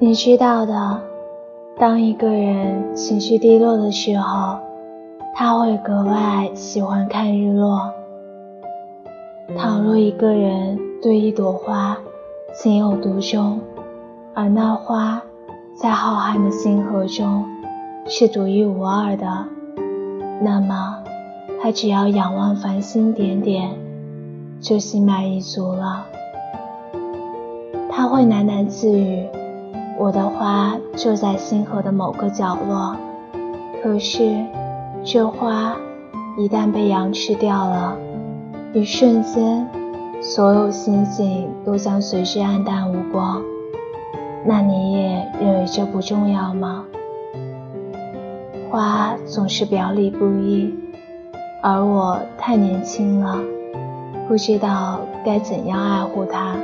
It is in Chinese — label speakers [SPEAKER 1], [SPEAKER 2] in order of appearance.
[SPEAKER 1] 你知道的，当一个人情绪低落的时候，他会格外喜欢看日落。倘若一个人对一朵花情有独钟，而那花在浩瀚的星河中是独一无二的，那么他只要仰望繁星点点，就心满意足了。他会喃喃自语。我的花就在星河的某个角落，可是这花一旦被羊吃掉了，一瞬间，所有星星都将随之黯淡无光。那你也认为这不重要吗？花总是表里不一，而我太年轻了，不知道该怎样爱护它。